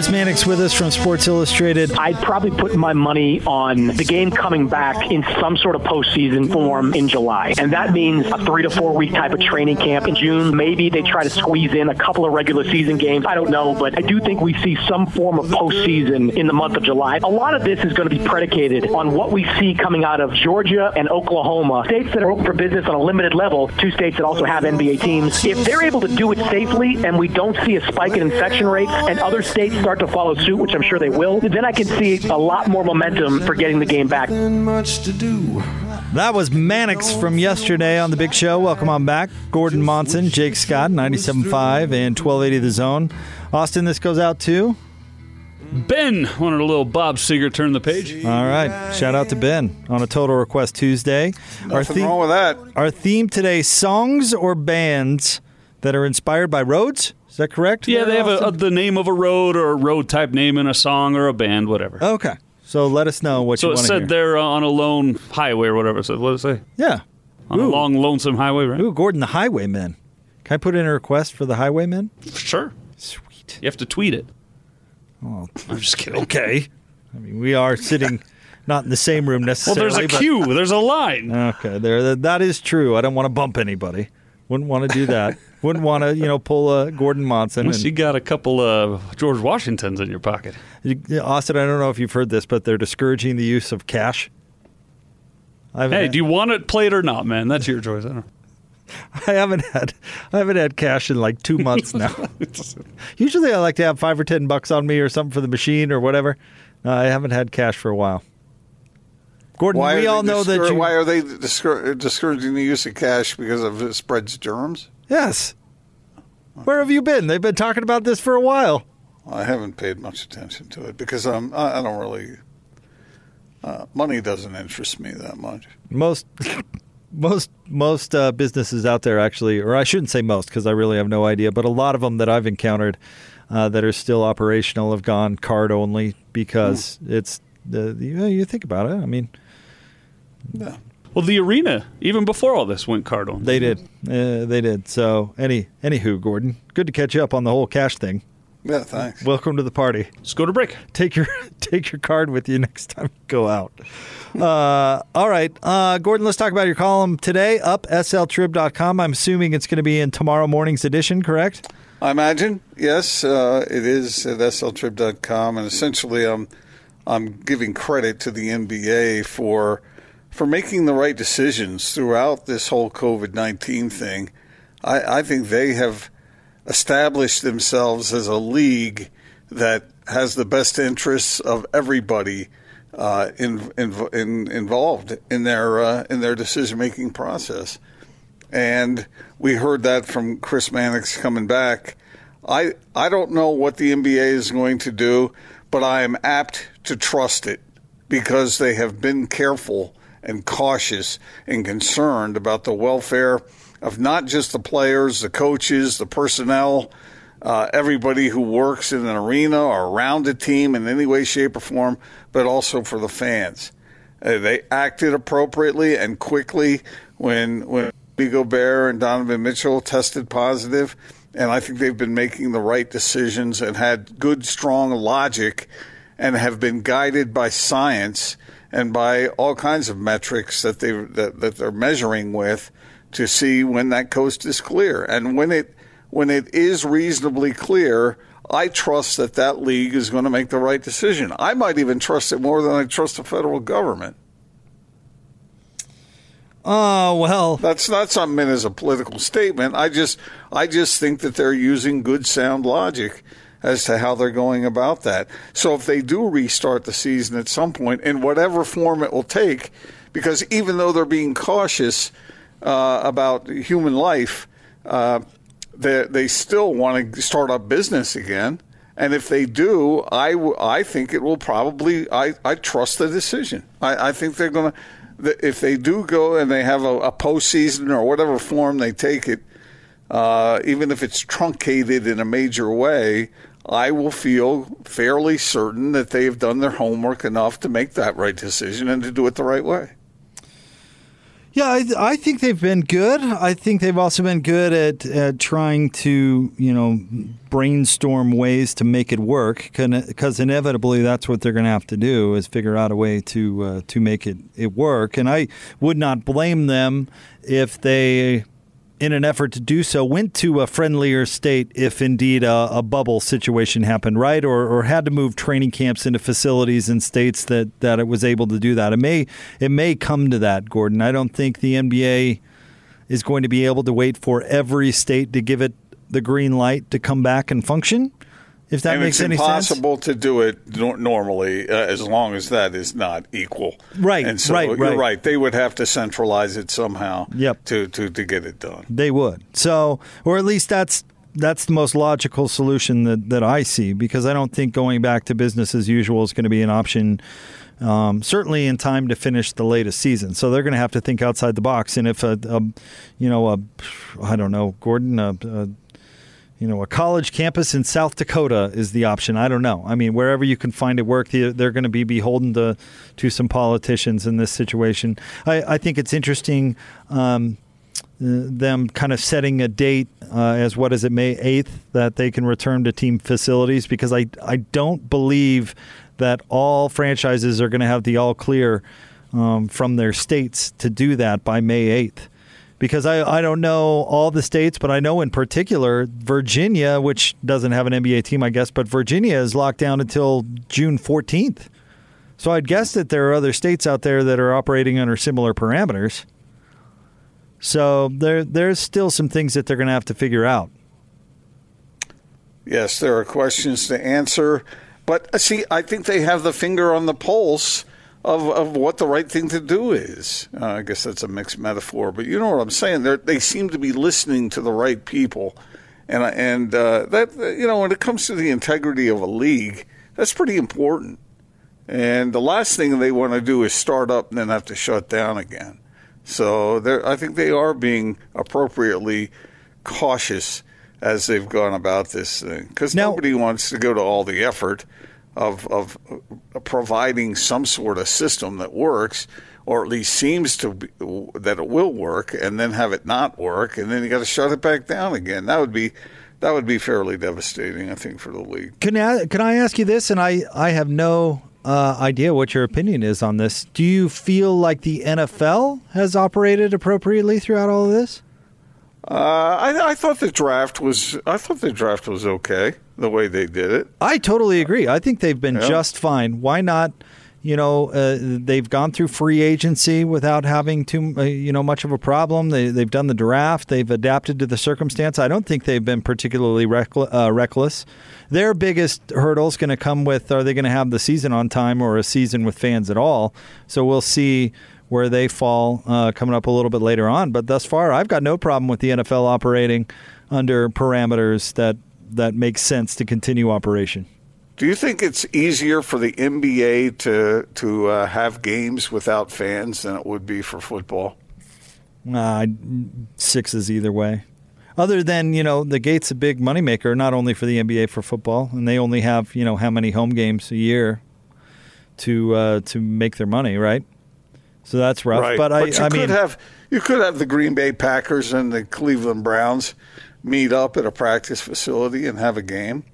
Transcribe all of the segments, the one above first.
Chris Mannix with us from Sports Illustrated. I'd probably put my money on the game coming back in some sort of postseason form in July. And that means a three to four week type of training camp in June. Maybe they try to squeeze in a couple of regular season games. I don't know, but I do think we see some form of postseason in the month of July. A lot of this is going to be predicated on what we see coming out of Georgia and Oklahoma, states that are open for business on a limited level, two states that also have NBA teams. If they're able to do it safely and we don't see a spike in infection rates and other states start to follow suit, which I'm sure they will, then I can see a lot more momentum for getting the game back. That was Mannix from yesterday on the big show. Welcome on back. Gordon Monson, Jake Scott, 97.5 and 1280 The Zone. Austin, this goes out to? Ben wanted a little Bob Seger turn the page. All right. Shout out to Ben on a Total Request Tuesday. Nothing wrong with that. Our theme today songs or bands that are inspired by roads? Is that correct? Yeah, they have a, a, the name of a road or a road type name in a song or a band, whatever. Okay. So let us know what so you it want to said hear. they're uh, on a lone highway or whatever So. What did it say? Yeah. On a long, lonesome highway, right? Ooh, Gordon, the Highwaymen. Can I put in a request for the Highwaymen? Sure. Sweet. You have to tweet it. Oh, I'm just kidding. okay. I mean, we are sitting not in the same room necessarily. Well, there's a but- queue. There's a line. Okay, there. That is true. I don't want to bump anybody. Wouldn't want to do that. Wouldn't want to, you know, pull a Gordon Monson. Unless And, you got a couple of George Washingtons in your pocket. Austin, I don't know if you've heard this, but they're discouraging the use of cash. I haven't Hey, had, do you want it played or not, man? That's your choice. I don't know. I haven't had I haven't had cash in like two months now. Usually, I like to have five or ten bucks on me or something for the machine or whatever. No, I haven't had cash for a while. Gordon, Why we are all they know that you. Why are they discour- discouraging the use of cash because of it spreads germs? Yes. Where have you been? They've been talking about this for a while. I haven't paid much attention to it because I'm, I I don't really. Uh, money doesn't interest me that much. most most most uh, businesses out there actually, or I shouldn't say most because I really have no idea, but a lot of them that I've encountered uh, that are still operational have gone card only because it's the you, know, you think about it. I mean, Yeah. Well, the arena, even before all this, went card on. they did, uh, they did. So any anywho, Gordon, good to catch you up on the whole cash thing. Yeah, thanks. Welcome to the party. Let's go to break. Take your take your card with you next time you go out. Uh, all right, uh, Gordon. Let's talk about your column today. Up sltrib.com. I'm assuming it's going to be in tomorrow morning's edition, correct? I imagine, yes, uh, it is at sltrib.com, and essentially, I'm I'm giving credit to the NBA for for making the right decisions throughout this whole COVID nineteen thing. I, I think they have established themselves as a league that has the best interests of everybody uh, in, in, in, involved in their uh, in their decision making process and we heard that from Chris Mannix coming back. I I don't know what the NBA is going to do, but I am apt to trust it because they have been careful and cautious and concerned about the welfare of not just the players, the coaches, the personnel, uh, everybody who works in an arena or around a team in any way, shape, or form, but also for the fans. Uh, they acted appropriately and quickly when when Gobert and Donovan Mitchell tested positive, and I think they've been making the right decisions and had good, strong logic, and have been guided by science and by all kinds of metrics that they that, that they're measuring with to see when that coast is clear and when it when it is reasonably clear. I trust that that league is going to make the right decision. I might even trust it more than I trust the federal government. Oh well, That's not something as a political statement. I just I just think that they're using good sound logic as to how they're going about that. So if they do restart the season at some point in whatever form it will take, because even though they're being cautious uh, about human life, uh, they they still want to start up business again. And if they do, I, w- I think it will probably, I, I trust the decision. I, I think they're going to, if they do go and they have a, a postseason or whatever form they take it, uh, even if it's truncated in a major way, I will feel fairly certain that they've done their homework enough to make that right decision and to do it the right way. Yeah, I, I think they've been good. I think they've also been good at, at trying to, you know, brainstorm ways to make it work. Because inevitably, that's what they're going to have to do is figure out a way to uh, to make it, it work. And I would not blame them if they in an effort to do so, went to a friendlier state if indeed a, a, bubble situation happened, right? Or, or had to move training camps into facilities in states that, that it was able to do that. It may it may come to that, Gordon. I don't think the NBA is going to be able to wait for every state to give it the green light to come back and function. If that and makes any sense, it's impossible to do it normally uh, as long as that is not equal. Right. And so right, you're right. right. They would have to centralize it somehow. Yep. To to to get it done. They would. So, or at least that's that's the most logical solution that, that I see because I don't think going back to business as usual is going to be an option. Um, certainly in time to finish the latest season, so they're going to have to think outside the box. And if a, a you know, a I don't know, Gordon, a, a you know, a college campus in South Dakota is the option. I don't know. I mean, wherever you can find it work, they're going to be beholden to, to some politicians in this situation. I, I think it's interesting um, them kind of setting a date uh, as what is it, May 8th, that they can return to team facilities because I, I don't believe that all franchises are going to have the all clear um, from their states to do that by May 8th because I, I don't know all the states, but I know in particular Virginia, which doesn't have an NBA team, I guess, but Virginia is locked down until June 14th. So I'd guess that there are other states out there that are operating under similar parameters. So there there's still some things that they're going to have to figure out. Yes, there are questions to answer, but uh, see, I think they have the finger on the pulse of, of what the right thing to do is. Uh, I guess that's a mixed metaphor, but you know what I'm saying. They're, they seem to be listening to the right people, and and uh, that you know when it comes to the integrity of a league, that's pretty important. And the last thing they want to do is start up and then have to shut down again. So I think they are being appropriately cautious as they've gone about this thing because nobody wants to go to all the effort of, of providing some sort of system that works, or at least seems to be, that it will work, and then have it not work, and then you got to shut it back down again. That would be that would be fairly devastating, I think, for the league. Can I, can I ask you this? And I, I have no uh, idea what your opinion is on this. Do you feel like the NFL has operated appropriately throughout all of this? Uh, I, I, thought the draft was I thought the draft was okay the way they did it. I totally agree. I think they've been yeah. just fine. Why not? You know, uh, they've gone through free agency without having too, uh, you know, much of a problem. They, they've done the draft. They've adapted to the circumstance. I don't think they've been particularly uh, reckless. Their biggest hurdle is going to come with: Are they going to have the season on time or a season with fans at all? So we'll see where they fall uh, coming up a little bit later on. But thus far, I've got no problem with the NFL operating under parameters that that makes sense to continue operation. Do you think it's easier for the NBA to to uh, have games without fans than it would be for football? Uh, sixes either way. Other than you know, the gate's a big moneymaker not only for the NBA for football, and they only have you know how many home games a year to uh, to make their money, right? So that's rough. Right. But, but I, you I could mean, have you could have the Green Bay Packers and the Cleveland Browns meet up at a practice facility and have a game.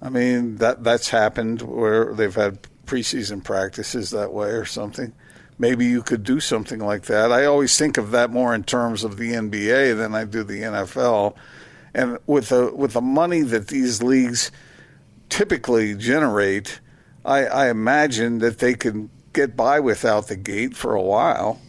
I mean that that's happened where they've had preseason practices that way or something. Maybe you could do something like that. I always think of that more in terms of the NBA than I do the NFL. And with the with the money that these leagues typically generate, I, I imagine that they can get by without the gate for a while.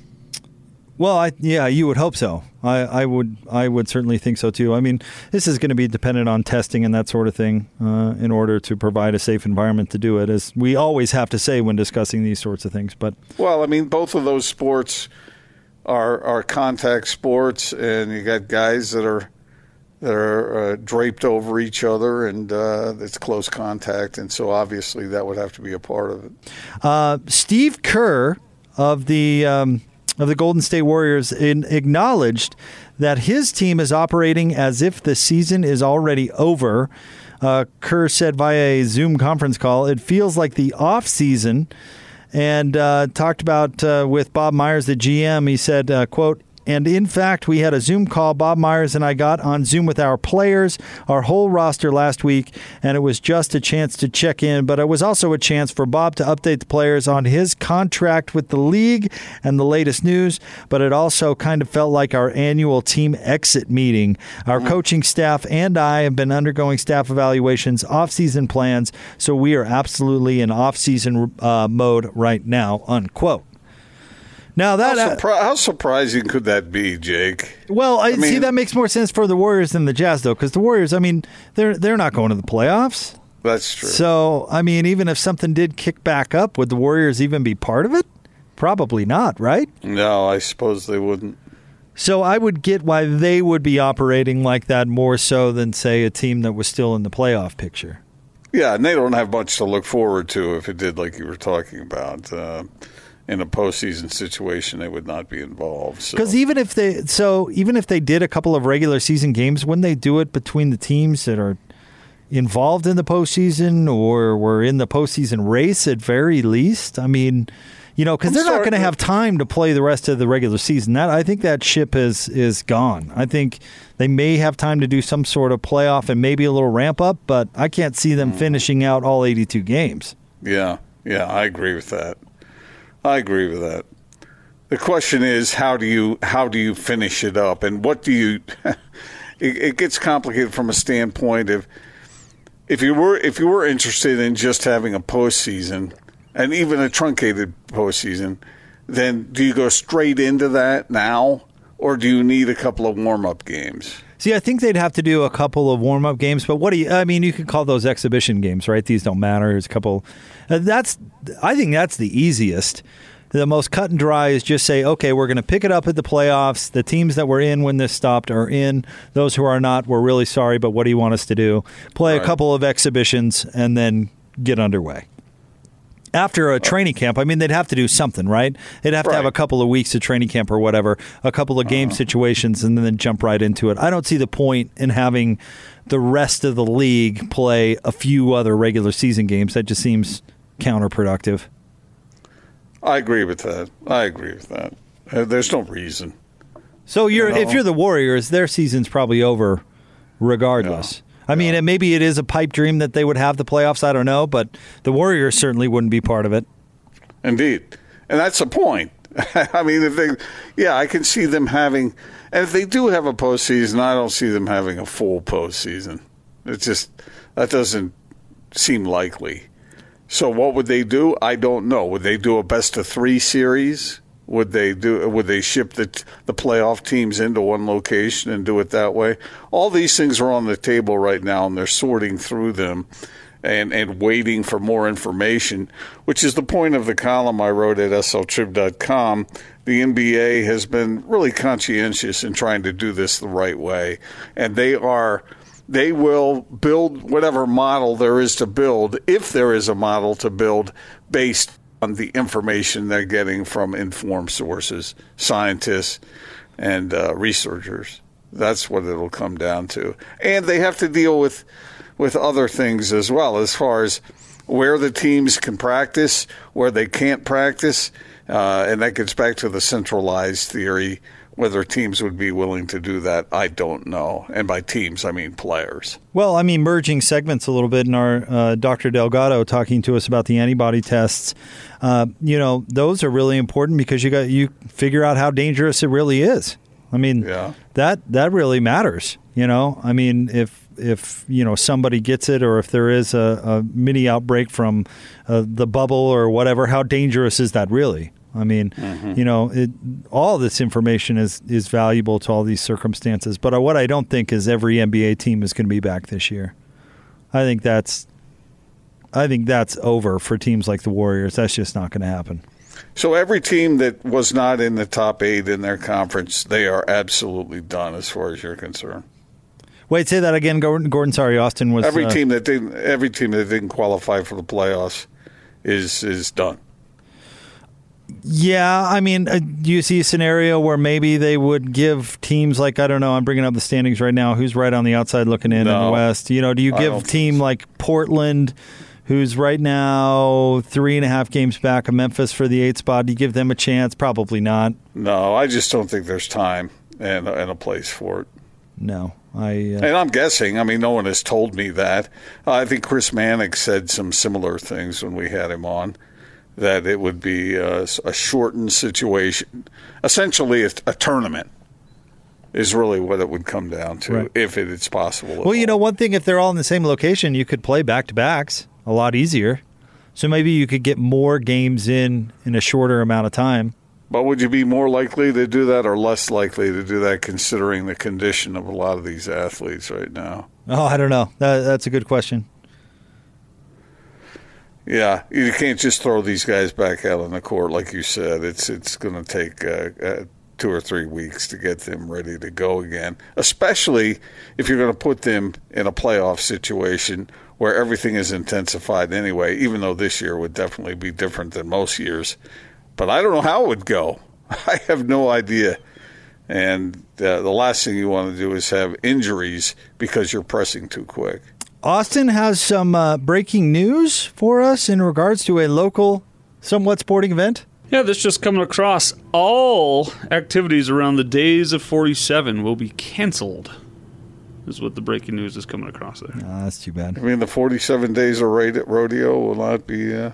Well, I, yeah, you would hope so. I, I would, I would certainly think so too. I mean, this is going to be dependent on testing and that sort of thing uh, in order to provide a safe environment to do it, as we always have to say when discussing these sorts of things. But well, I mean, both of those sports are are contact sports, and you got guys that are that are uh, draped over each other, and uh, it's close contact, and so obviously that would have to be a part of it. Uh, Steve Kerr of the um, of the Golden State Warriors in, acknowledged that his team is operating as if the season is already over. Uh, Kerr said via a Zoom conference call, "It feels like the off season." and uh, talked about uh, with Bob Myers, the GM. He said, uh, "quote and in fact, we had a Zoom call. Bob Myers and I got on Zoom with our players, our whole roster last week, and it was just a chance to check in. But it was also a chance for Bob to update the players on his contract with the league and the latest news. But it also kind of felt like our annual team exit meeting. Our mm-hmm. coaching staff and I have been undergoing staff evaluations, off-season plans, so we are absolutely in off-season uh, mode right now. Unquote. Now that how, surpri- how, surprising could that be, Jake? Well, I, I mean, see that makes more sense for the Warriors than the Jazz, though, because the Warriors, I mean, they're they're not going to the playoffs. That's true. So, I mean, even if something did kick back up, would the Warriors even be part of it? Probably not, right? No, I suppose they wouldn't. So I would get why they would be operating like that more so than say a team that was still in the playoff picture. Yeah, and they don't have much to look forward to if it did like you were talking about. Uh, in a postseason situation, they would not be involved. Because so. even if they, so even if they did a couple of regular season games, wouldn't they do it between the teams that are involved in the postseason or were in the postseason race at very least? I mean, you know, because they're not going to have time to play the rest of the regular season. That I think that ship is is gone. I think they may have time to do some sort of playoff and maybe a little ramp up, but I can't see them mm. finishing out all 82 games. Yeah, yeah, I agree with that. I agree with that. The question is how do you how do you finish it up, and what do you? it, it gets complicated from a standpoint of if you were if you were interested in just having a postseason and even a truncated postseason, then do you go straight into that now, or do you need a couple of warm up games? See, I think they'd have to do a couple of warm up games, but what do you? I mean, you could call those exhibition games, right? These don't matter. There's a couple. Uh, that's. I think that's the easiest. The most cut and dry is just say, okay, we're going to pick it up at the playoffs. The teams that were in when this stopped are in. Those who are not, we're really sorry, but what do you want us to do? Play right. a couple of exhibitions and then get underway after a training camp, I mean, they'd have to do something, right? They'd have right. to have a couple of weeks of training camp or whatever, a couple of game uh-huh. situations, and then jump right into it. I don't see the point in having the rest of the league play a few other regular season games. That just seems counterproductive. I agree with that. I agree with that. Uh, there's no reason. So you're you know? if you're the Warriors, their season's probably over, regardless. I mean, maybe it is a pipe dream that they would have the playoffs. I don't know, but the Warriors certainly wouldn't be part of it. Indeed, and that's the point. I mean, if they, yeah, I can see them having, and if they do have a postseason, I don't see them having a full postseason. It's just that doesn't seem likely. So, what would they do? I don't know. Would they do a best of three series? Would they do? Would they ship the the playoff teams into one location and do it that way? All these things are on the table right now, and they're sorting through them, and and waiting for more information. Which is the point of the column I wrote at sltrib.com. The NBA has been really conscientious in trying to do this the right way, and they are they will build whatever model there is to build, if there is a model to build, based on the information they're getting from informed sources, scientists, and uh, researchers. That's what it'll come down to. And they have to deal with with other things as well, as far as where the teams can practice, where they can't practice, uh, and that gets back to the centralized theory whether teams would be willing to do that, I don't know. And by teams, I mean players. Well, I mean, merging segments a little bit in our uh, Dr. Delgado talking to us about the antibody tests. Uh, you know, those are really important because you got you figure out how dangerous it really is. I mean, yeah. that that really matters. You know, I mean, if if you know somebody gets it, or if there is a, a mini outbreak from uh, the bubble or whatever, how dangerous is that really? I mean, mm-hmm. you know, it, all this information is is valuable to all these circumstances. But what I don't think is every NBA team is going to be back this year. I think that's, I think that's over for teams like the Warriors. That's just not going to happen. So every team that was not in the top eight in their conference, they are absolutely done as far as you're concerned. Wait, say that again, Gordon. Gordon sorry, Austin was every uh, team that didn't. Every team that didn't qualify for the playoffs is is done. Yeah, I mean, uh, do you see a scenario where maybe they would give teams like I don't know? I'm bringing up the standings right now. Who's right on the outside looking in no, in the West? You know, do you give a team so. like Portland, who's right now three and a half games back of Memphis for the eight spot. Do you give them a chance? Probably not. No, I just don't think there's time and, and a place for it. No, I. Uh, And I'm guessing. I mean, no one has told me that. I think Chris Mannix said some similar things when we had him on, that it would be a, a shortened situation, essentially a, a tournament. Is really what it would come down to Right. if it is possible. well, you all. know, one thing if they're all in the same location, you could play back to backs a lot easier. So maybe you could get more games in in a shorter amount of time. But would you be more likely to do that or less likely to do that considering the condition of a lot of these athletes right now? Oh, I don't know. That, that's a good question. Yeah, you can't just throw these guys back out on the court like you said. It's it's going to take uh, uh, two or three weeks to get them ready to go again, especially if you're going to put them in a playoff situation where everything is intensified anyway. Even though this year would definitely be different than most years, but I don't know how it would go. I have no idea. And uh, the last thing you want to do is have injuries because you're pressing too quick. Austin has some uh, breaking news for us in regards to a local, somewhat sporting event. Yeah, this just coming across. All activities around the days of 47 will be canceled. Is what the breaking news is coming across there. Oh, that's too bad. I mean, the 47 days of rodeo will not be uh,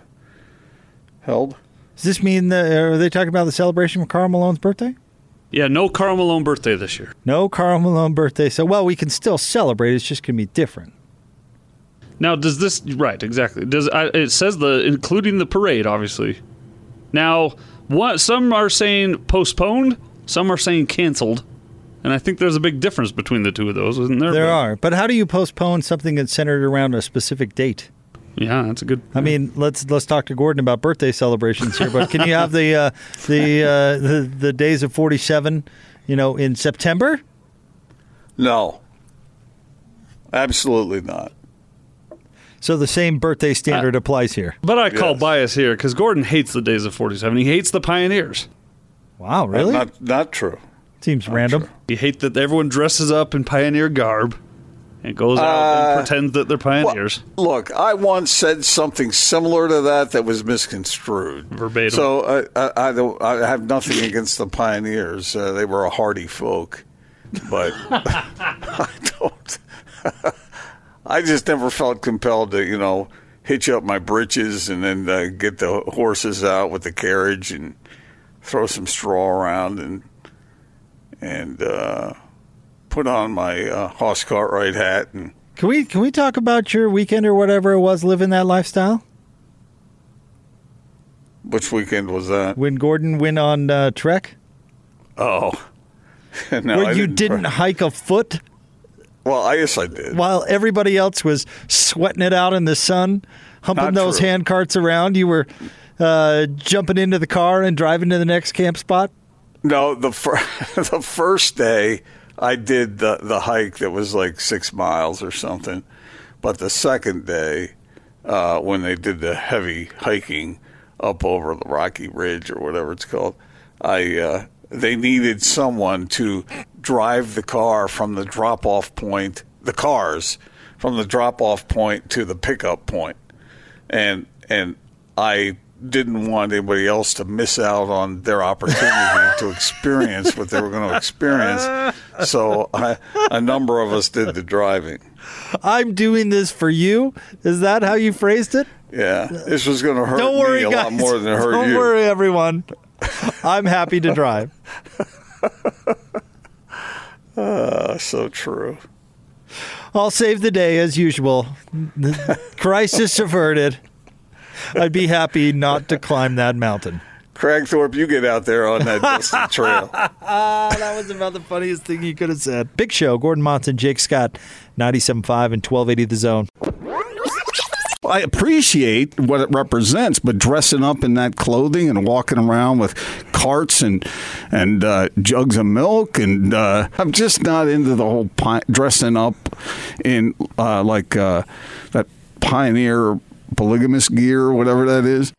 held. Does this mean that are they talking about the celebration of Karl Malone's birthday? Yeah, no Karl Malone birthday this year. No Karl Malone birthday. So well, we can still celebrate. It's just gonna be different. Now, does this right exactly? Does I, it says the including the parade, obviously. Now, what some are saying postponed, some are saying canceled, and I think there's a big difference between the two of those, isn't there? There But- are, but how do you postpone something that's centered around a specific date? Yeah, that's a good. I mean, let's let's talk to Gordon about birthday celebrations here. But can you have the uh, the, uh, the the days of forty seven, you know, in September? No. Absolutely not. So the same birthday standard applies here. But I call Yes. bias here because Gordon hates the days of 47. He hates the pioneers. Wow, really? Not, not true. Seems random. true. He hates that everyone dresses up in pioneer garb and goes out Uh, and pretends that they're pioneers. Look, I once said something similar to that that was misconstrued. Verbatim. So uh, I, I, I have nothing against the pioneers. Uh, they were a hardy folk. But I don't. I just never felt compelled to, you know, hitch up my britches and then uh, get the horses out with the carriage and throw some straw around and and uh, put on my uh, Hoss Cartwright hat and Can we can we talk about your weekend or whatever it was living that lifestyle? which weekend was that? When Gordon went on uh, Trek, Oh, no, where I you didn't hike a foot Well, I guess I did. while everybody else was sweating it out in the sun, humping Not those true. hand carts around. You were uh, jumping into the car and driving to the next camp spot. No, the fir- the first day I did the the hike that was like six miles or something, but the second day uh, when they did the heavy hiking up over the Rocky Ridge or whatever it's called, I uh, they needed someone to drive the car from the drop off point, the cars from the drop off point to the pickup point, and and I didn't want anybody else to miss out on their opportunity to experience what they were going to experience. So I, a number of us did the driving. I'm doing this for you. Is that how you phrased it? Yeah, this was going to hurt Don't me worry, a guys. lot more than it hurt Don't you. worry, everyone. I'm happy to drive. Uh, so true. I'll save the day as usual. Crisis averted. I'd be happy not to climb that mountain. Cragthorpe, you get out there on that dusty trail. Ah, that was about the funniest thing you could have said. Big show. Gordon Monson, Jake Scott, 97.5 and 1280 The Zone. I appreciate what it represents, but dressing up in that clothing and walking around with carts and and uh, jugs of milk, and uh, I'm just not into the whole pi- dressing up in uh, like uh, that pioneer polygamous gear or whatever that is.